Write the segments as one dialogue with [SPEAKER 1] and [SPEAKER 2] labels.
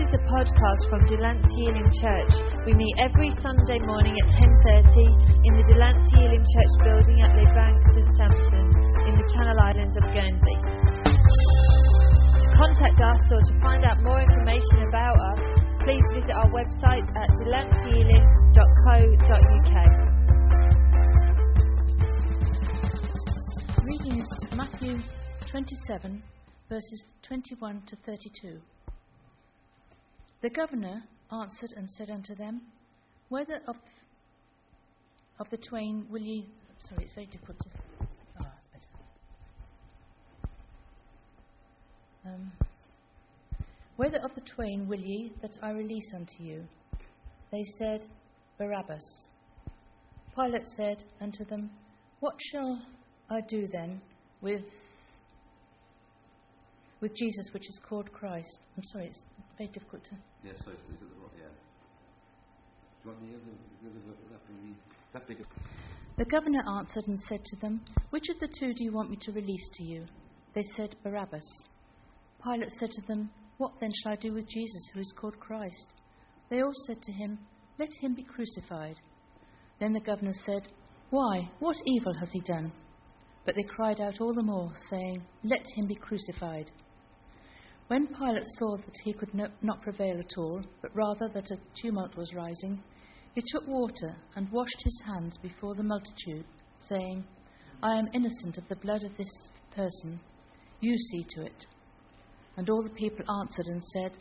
[SPEAKER 1] is a podcast from Delancey Elim Church. We meet every Sunday morning at 10.30 in the Delancey Elim Church building at Les Banks, St Sampson, in the Channel Islands of Guernsey. To contact us or to find out more information about us, please visit our website at delanceyelim.co.uk.
[SPEAKER 2] Reading is Matthew 27, verses 21 to 32. The governor answered and said unto them, Whether of, of the twain will ye. Sorry, it's very difficult to. Oh, better. Um, Whether of the twain will ye that I release unto you? They said, Barabbas. Pilate said unto them, What shall I do then with with Jesus, which is called Christ? I'm sorry, it's very difficult to.
[SPEAKER 3] Yeah, so is it the right? Yeah. Do you want the other, the other that be that bigger?
[SPEAKER 2] The governor answered and said to them, Which of the two do you want me to release to you? They said, Barabbas. Pilate said to them, What then shall I do with Jesus, who is called Christ? They all said to him, Let him be crucified. Then the governor said, Why? What evil has he done? But they cried out all the more, saying, Let him be crucified. When Pilate saw that he could no, not prevail at all, but rather that a tumult was rising, he took water and washed his hands before the multitude, saying, I am innocent of the blood of this person. You see to it. And all the people answered and said,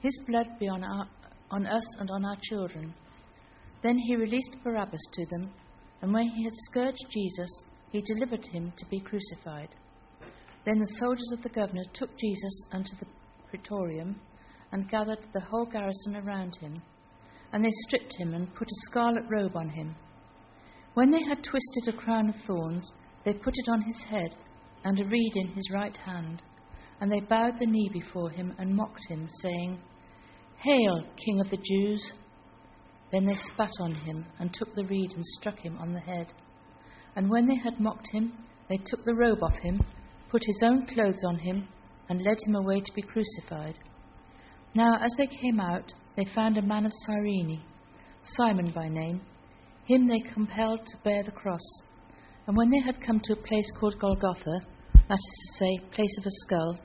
[SPEAKER 2] His blood be on, our, on us and on our children. Then he released Barabbas to them, and when he had scourged Jesus, he delivered him to be crucified. Then the soldiers of the governor took Jesus unto the praetorium and gathered the whole garrison around him. And they stripped him and put a scarlet robe on him. When they had twisted a crown of thorns, they put it on his head and a reed in his right hand. And they bowed the knee before him and mocked him, saying, Hail, King of the Jews! Then they spat on him and took the reed and struck him on the head. And when they had mocked him, they took the robe off him put his own clothes on him, and led him away to be crucified. Now, as they came out, they found a man of Cyrene, Simon by name. Him they compelled to bear the cross. And when they had come to a place called Golgotha, that is to say, place of a skull,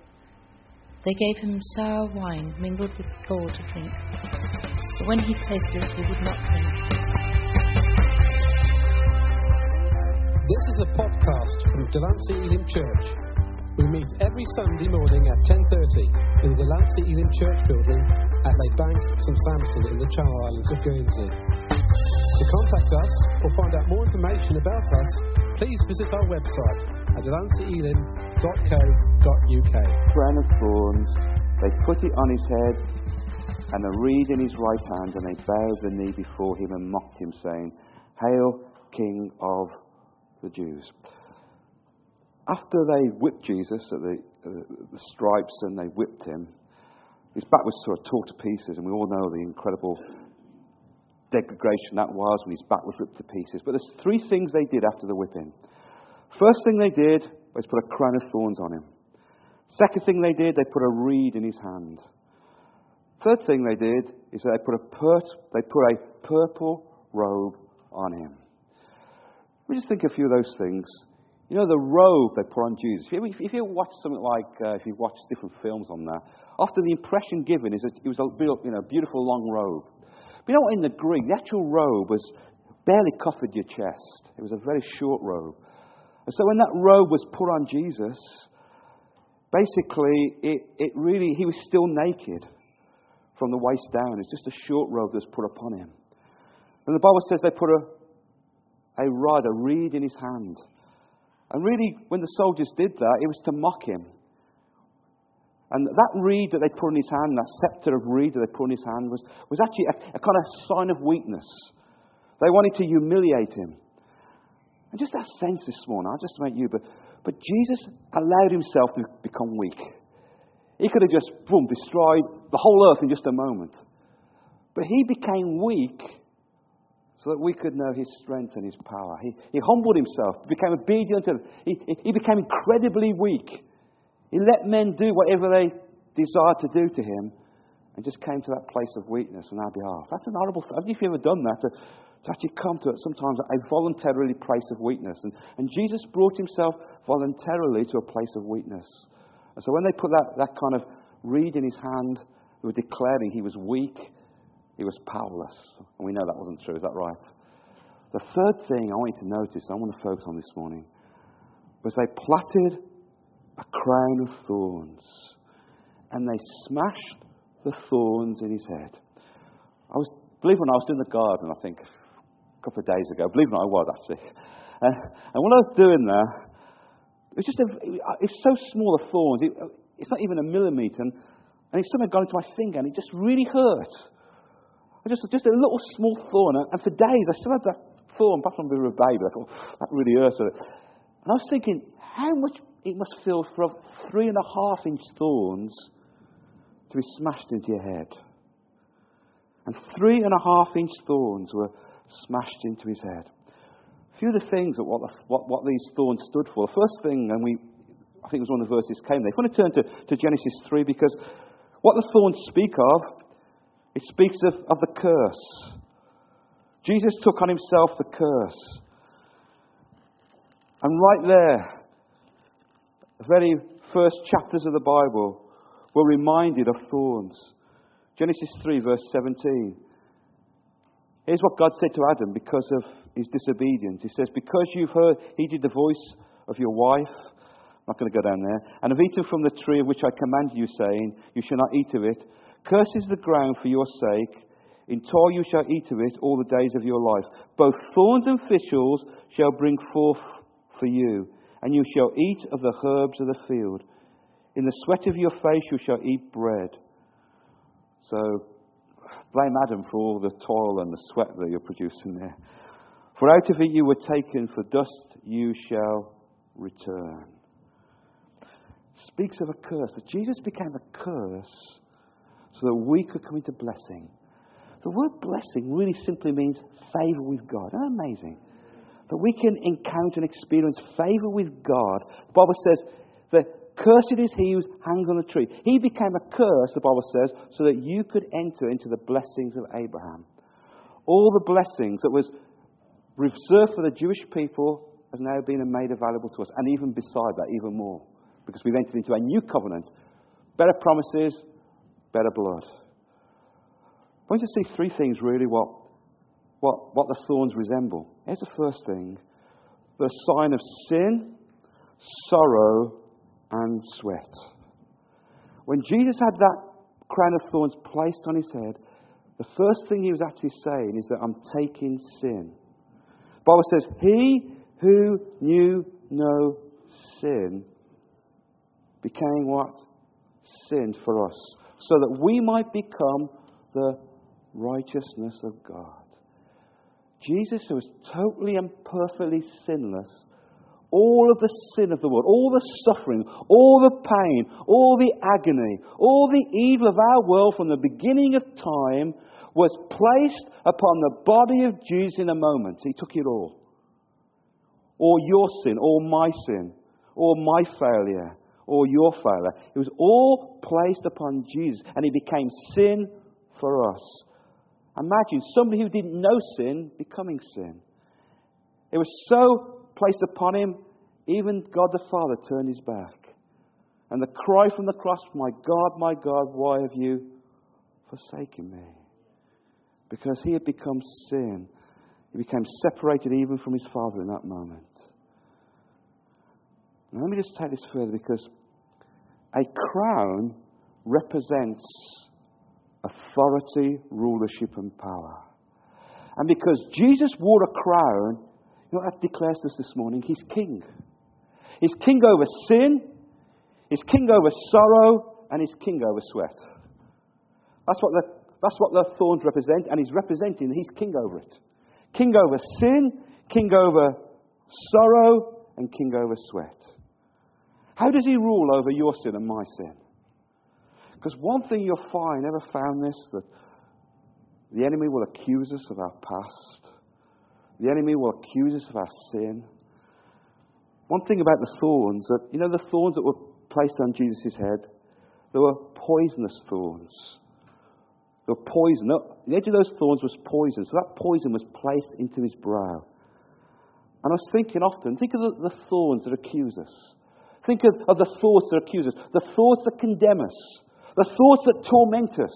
[SPEAKER 2] they gave him sour wine mingled with gall to drink. But when he tasted it, he would not drink.
[SPEAKER 4] This is a podcast from Delancey Elim Church. We meet every Sunday morning at 10.30 in the Delancey Elim Church building at Les Banks, St Sampson in the Channel Islands of Guernsey. To contact us or find out more information about us, please visit our website at delanceyelim.co.uk.
[SPEAKER 3] Crown of thorns, they put it on his head and a reed in his right hand, and they bowed the knee before him and mocked him, saying, Hail, King of the Jews after they whipped Jesus at the, uh, the stripes and they whipped him, his back was sort of torn to pieces, and we all know the incredible degradation that was when his back was ripped to pieces. But there's three things they did after the whipping. First thing they did was put a crown of thorns on him. Second thing they did, they put a reed in his hand. Third thing they did is they put a, per- they put a purple robe on him. Me just think a few of those things you know, the robe they put on Jesus. If you, if you watch something like, uh, if you watch different films on that, often the impression given is that it was a you know, beautiful long robe. But you know what, in the Greek, the actual robe was barely covered your chest. It was a very short robe. And so when that robe was put on Jesus, basically, it, it really, he was still naked from the waist down. It's just a short robe that was put upon him. And the Bible says they put a, a rod, a reed in his hand. And really, when the soldiers did that, it was to mock him. And that reed that they put in his hand, that scepter of reed that they put in his hand, was, was actually a, a kind of sign of weakness. They wanted to humiliate him. And just that sense this morning, I'll just make you, but, but Jesus allowed himself to become weak. He could have just, boom, destroyed the whole earth in just a moment. But he became weak so that we could know his strength and his power. He, he humbled himself, became obedient, to, he, he became incredibly weak. He let men do whatever they desired to do to him, and just came to that place of weakness on our behalf. That's an horrible thing. Have you've ever done that? To, to actually come to it sometimes a voluntarily place of weakness. And, and Jesus brought himself voluntarily to a place of weakness. And so when they put that, that kind of reed in his hand, they were declaring he was weak, he was powerless. And we know that wasn't true, is that right? The third thing I want you to notice, I want to focus on this morning, was they plaited a crown of thorns and they smashed the thorns in his head. I was, believe when I was in the garden, I think, a couple of days ago, believe it or not, I was actually. Uh, and when I was doing that, it was just a, it's so small the thorns, it, it's not even a millimetre, and, and it suddenly got into my finger, and it just really hurt. Just, just a little small thorn, and, for days I still had that thorn back on the baby. I thought, oh, that really hurts. And I was thinking, how much it must feel for three and a half inch thorns to be smashed into your head. And three and a half inch thorns were smashed into his head. A few of the things that what, what, what these thorns stood for. The first thing, and we, I think it was one of the verses came there. If you want to turn to, to Genesis 3, because what the thorns speak of, it speaks of, of the curse. Jesus took on himself the curse. And right there, the very first chapters of the Bible, we're reminded of thorns. Genesis 3, verse 17. Here's what God said to Adam because of his disobedience. He says, Because you've heard, heeded the voice of your wife, I'm not going to go down there, and have eaten from the tree of which I commanded you, saying, You shall not eat of it. Cursed is the ground for your sake. In toil you shall eat of it all the days of your life. Both thorns and thistles shall bring forth for you, and you shall eat of the herbs of the field. In the sweat of your face you shall eat bread. So, blame Adam for all the toil and the sweat that you're producing there. For out of it you were taken, for dust you shall return. Speaks of a curse, that Jesus became a curse so that we could come into blessing. The word blessing really simply means favor with God. Isn't that amazing? That we can encounter and experience favor with God. The Bible says that cursed is he who hangs on a tree. He became a curse, the Bible says, so that you could enter into the blessings of Abraham. All the blessings that was reserved for the Jewish people has now been made available to us. And even beside that, even more. Because we've entered into a new covenant. Better promises, better blood. I want you to see three things really what, what, what the thorns resemble. Here's the first thing the sign of sin, sorrow, and sweat. When Jesus had that crown of thorns placed on his head, the first thing he was actually saying is that I'm taking sin. The Bible says, He who knew no sin became what? Sin for us so that we might become the righteousness of God. Jesus, who was totally and perfectly sinless, all of the sin of the world, all the suffering, all the pain, all the agony, all the evil of our world from the beginning of time was placed upon the body of Jesus in a moment. He took it all. Or your sin, or my sin, or my failure, or your failure. It was all placed upon Jesus, and he became sin for us. Imagine somebody who didn't know sin becoming sin. It was so placed upon him, even God the Father turned his back. And the cry from the cross, My God, my God, why have you forsaken me? Because he had become sin. He became separated even from his Father in that moment. Let me just take this further because a crown represents authority, rulership, and power. And because Jesus wore a crown, you know that declares to us this morning? He's king. He's king over sin, he's king over sorrow, and he's king over sweat. That's what the, that's what the thorns represent, and he's representing, that he's king over it. King over sin, king over sorrow, and king over sweat. How does he rule over your sin and my sin? Because one thing you'll find, ever found this, that the enemy will accuse us of our past. The enemy will accuse us of our sin. One thing about the thorns, that you know the thorns that were placed on Jesus' head, they were poisonous thorns. They were poison, the edge of those thorns was poison, so that poison was placed into his brow. And I was thinking often, think of the, the thorns that accuse us. Think of, of the thoughts that accuse us, the thoughts that condemn us, the thoughts that torment us,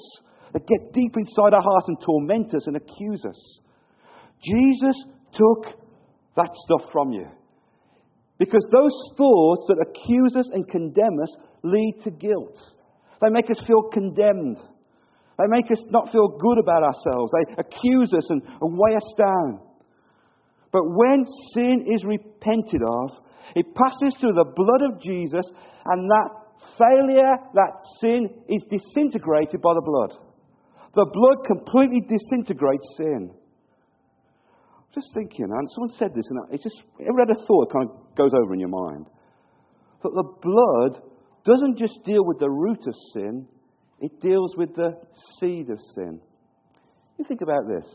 [SPEAKER 3] that get deep inside our heart and torment us and accuse us. Jesus took that stuff from you. Because those thoughts that accuse us and condemn us lead to guilt. They make us feel condemned. They make us not feel good about ourselves. They accuse us and, and weigh us down. But when sin is repented of, it passes through the blood of Jesus, and that failure, that sin, is disintegrated by the blood. The blood completely disintegrates sin. I'm just thinking, and someone said this, and it just, ever had a thought that kind of goes over in your mind? That the blood doesn't just deal with the root of sin, it deals with the seed of sin. You think about this.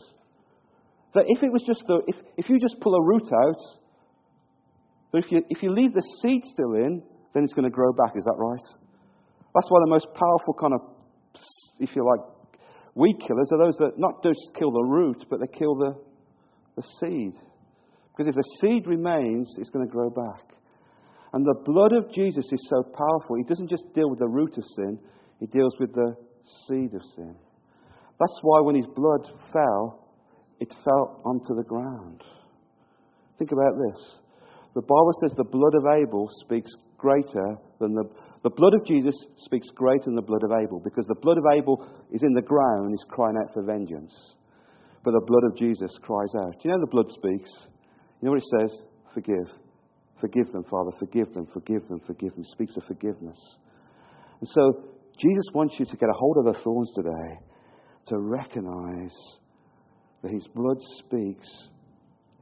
[SPEAKER 3] That if it was just the, if, if you just pull a root out, but if you, if you leave the seed still in, then it's going to grow back. Is that right? That's why the most powerful kind of, if you like, weed killers are those that not just kill the root, but they kill the, the seed. Because if the seed remains, it's going to grow back. And the blood of Jesus is so powerful. He doesn't just deal with the root of sin, he deals with the seed of sin. That's why when his blood fell, it fell onto the ground. Think about this. The Bible says the blood of Abel speaks greater than the, the blood of Jesus speaks greater than the blood of Abel because the blood of Abel is in the ground, and is crying out for vengeance. But the blood of Jesus cries out. Do you know the blood speaks? You know what it says? Forgive. Forgive them, Father. Forgive them, forgive them, forgive them. It speaks of forgiveness. And so Jesus wants you to get a hold of the thorns today to recognize that his blood speaks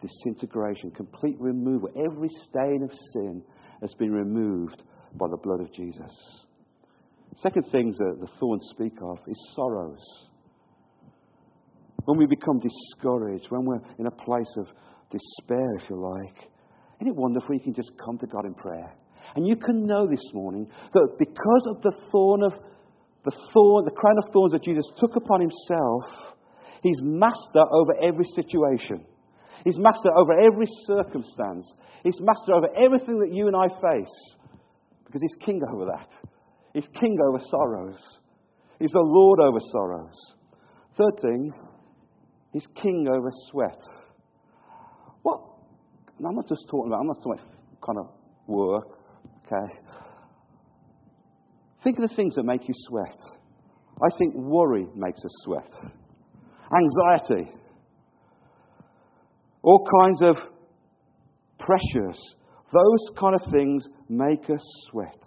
[SPEAKER 3] disintegration, complete removal. Every stain of sin has been removed by the blood of Jesus. Second thing that the thorns speak of is sorrows. When we become discouraged, when we're in a place of despair, if you like, isn't it wonderful you can just come to God in prayer? And you can know this morning that because of the thorn of the thorn, the crown of thorns that Jesus took upon himself, he's master over every situation. He's master over every circumstance. He's master over everything that you and I face. Because he's king over that. He's king over sorrows. He's the Lord over sorrows. Third thing, he's king over sweat. What? I'm not just talking about, I'm not talking about kind of work, okay? Think of the things that make you sweat. I think worry makes us sweat. Anxiety. All kinds of pressures. Those kind of things make us sweat.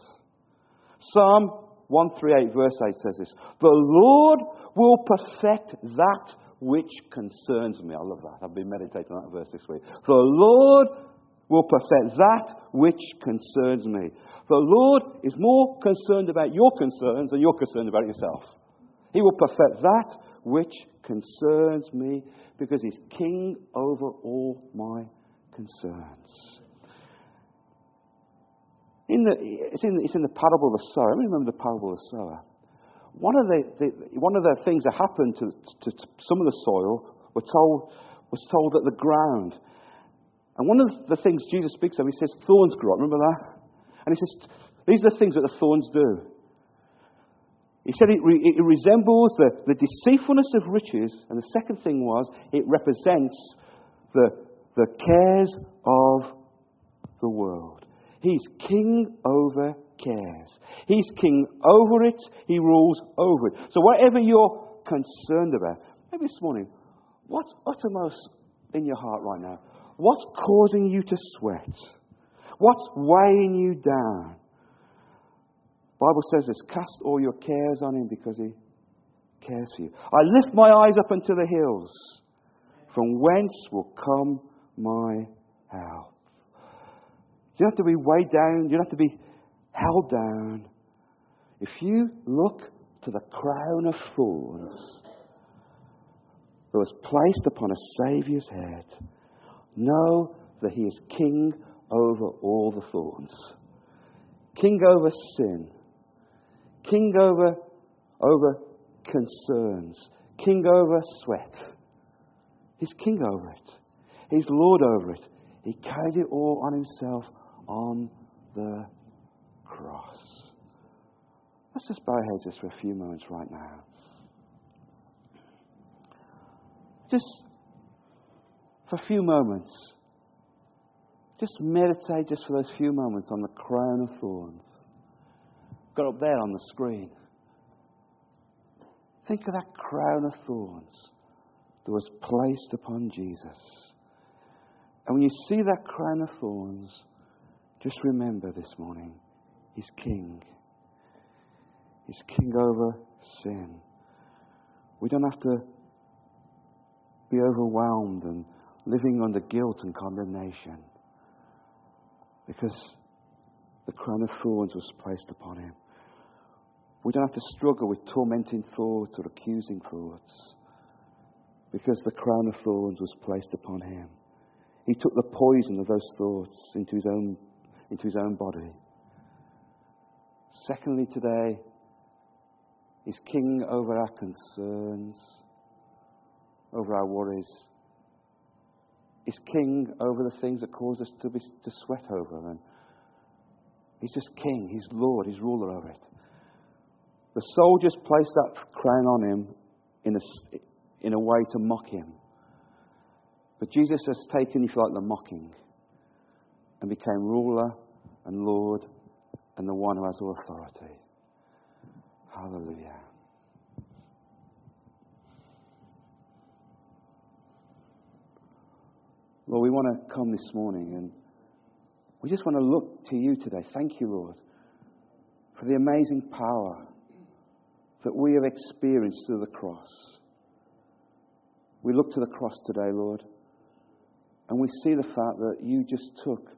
[SPEAKER 3] Psalm 138, verse 8 says this The Lord will perfect that which concerns me. I love that. I've been meditating on that verse this week. The Lord will perfect that which concerns me. The Lord is more concerned about your concerns than you're concerned about yourself. He will perfect that which concerns me because He's king over all my concerns. In the, it's, in, it's in the parable of the sower. I remember the parable of the sower. One of the, the, one of the things that happened to, to, to some of the soil were told, was told that the ground. And one of the things Jesus speaks of, he says, thorns grow up. Remember that? And he says, these are the things that the thorns do. He said it, re, it resembles the, the deceitfulness of riches. And the second thing was, it represents the, the cares of the world. He's king over cares. He's king over it. He rules over it. So whatever you're concerned about, maybe this morning, what's uttermost in your heart right now? What's causing you to sweat? What's weighing you down? Bible says this, cast all your cares on him because he cares for you. I lift my eyes up unto the hills, from whence will come my help. You don't have to be weighed down, you don't have to be held down. If you look to the crown of thorns that was placed upon a Saviour's head, know that He is King over all the thorns, King over sin, King over, over concerns, king over sweat. He's king over it. He's lord over it. He carried it all on himself on the cross. Let's just bow our heads just for a few moments right now. Just for a few moments. Just meditate just for those few moments on the crown of thorns. Got up there on the screen. Think of that crown of thorns that was placed upon Jesus. And when you see that crown of thorns, just remember this morning, He's King. He's King over sin. We don't have to be overwhelmed and living under guilt and condemnation because the crown of thorns was placed upon him. We don't have to struggle with tormenting thoughts or accusing thoughts because the crown of thorns was placed upon him. He took the poison of those thoughts into his own, into his own body. Secondly, today, he's king over our concerns, over our worries. He's king over the things that cause us to, be, to sweat over. And he's just king, he's Lord, he's ruler over it. The soldiers placed that crown on him in a, in a way to mock him. But Jesus has taken, if you like, the mocking and became ruler and Lord and the one who has all authority. Hallelujah. Lord, we want to come this morning and we just want to look to you today. Thank you, Lord, for the amazing power that we have experienced through the cross. We look to the cross today, Lord, and we see the fact that you just took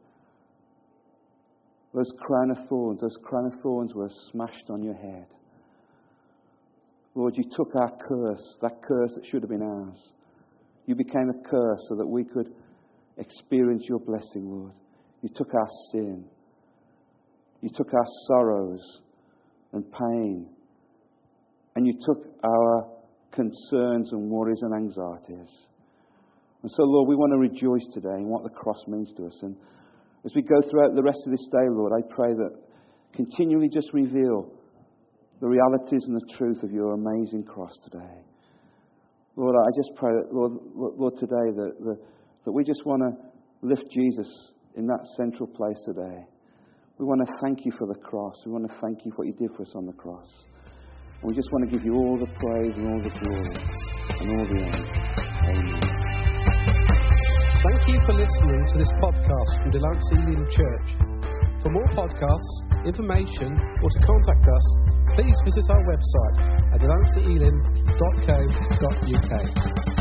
[SPEAKER 3] those crown of thorns, those crown of thorns were smashed on your head. Lord, you took our curse, that curse that should have been ours. You became a curse so that we could experience your blessing, Lord. You took our sin. You took our sorrows and pain and you took our concerns and worries and anxieties. And so, Lord, we want to rejoice today in what the cross means to us. And as we go throughout the rest of this day, Lord, I pray that continually just reveal the realities and the truth of your amazing cross today. Lord, I just pray that, Lord, Lord today that, that, that we just want to lift Jesus in that central place today. We want to thank you for the cross. We want to thank you for what you did for us on the cross. We just want to give you all the praise and all the glory and all the honor. Amen.
[SPEAKER 4] Thank you for listening to this podcast from Delancey Elim Church. For more podcasts, information, or to contact us, please visit our website at delanceyelim.co.uk.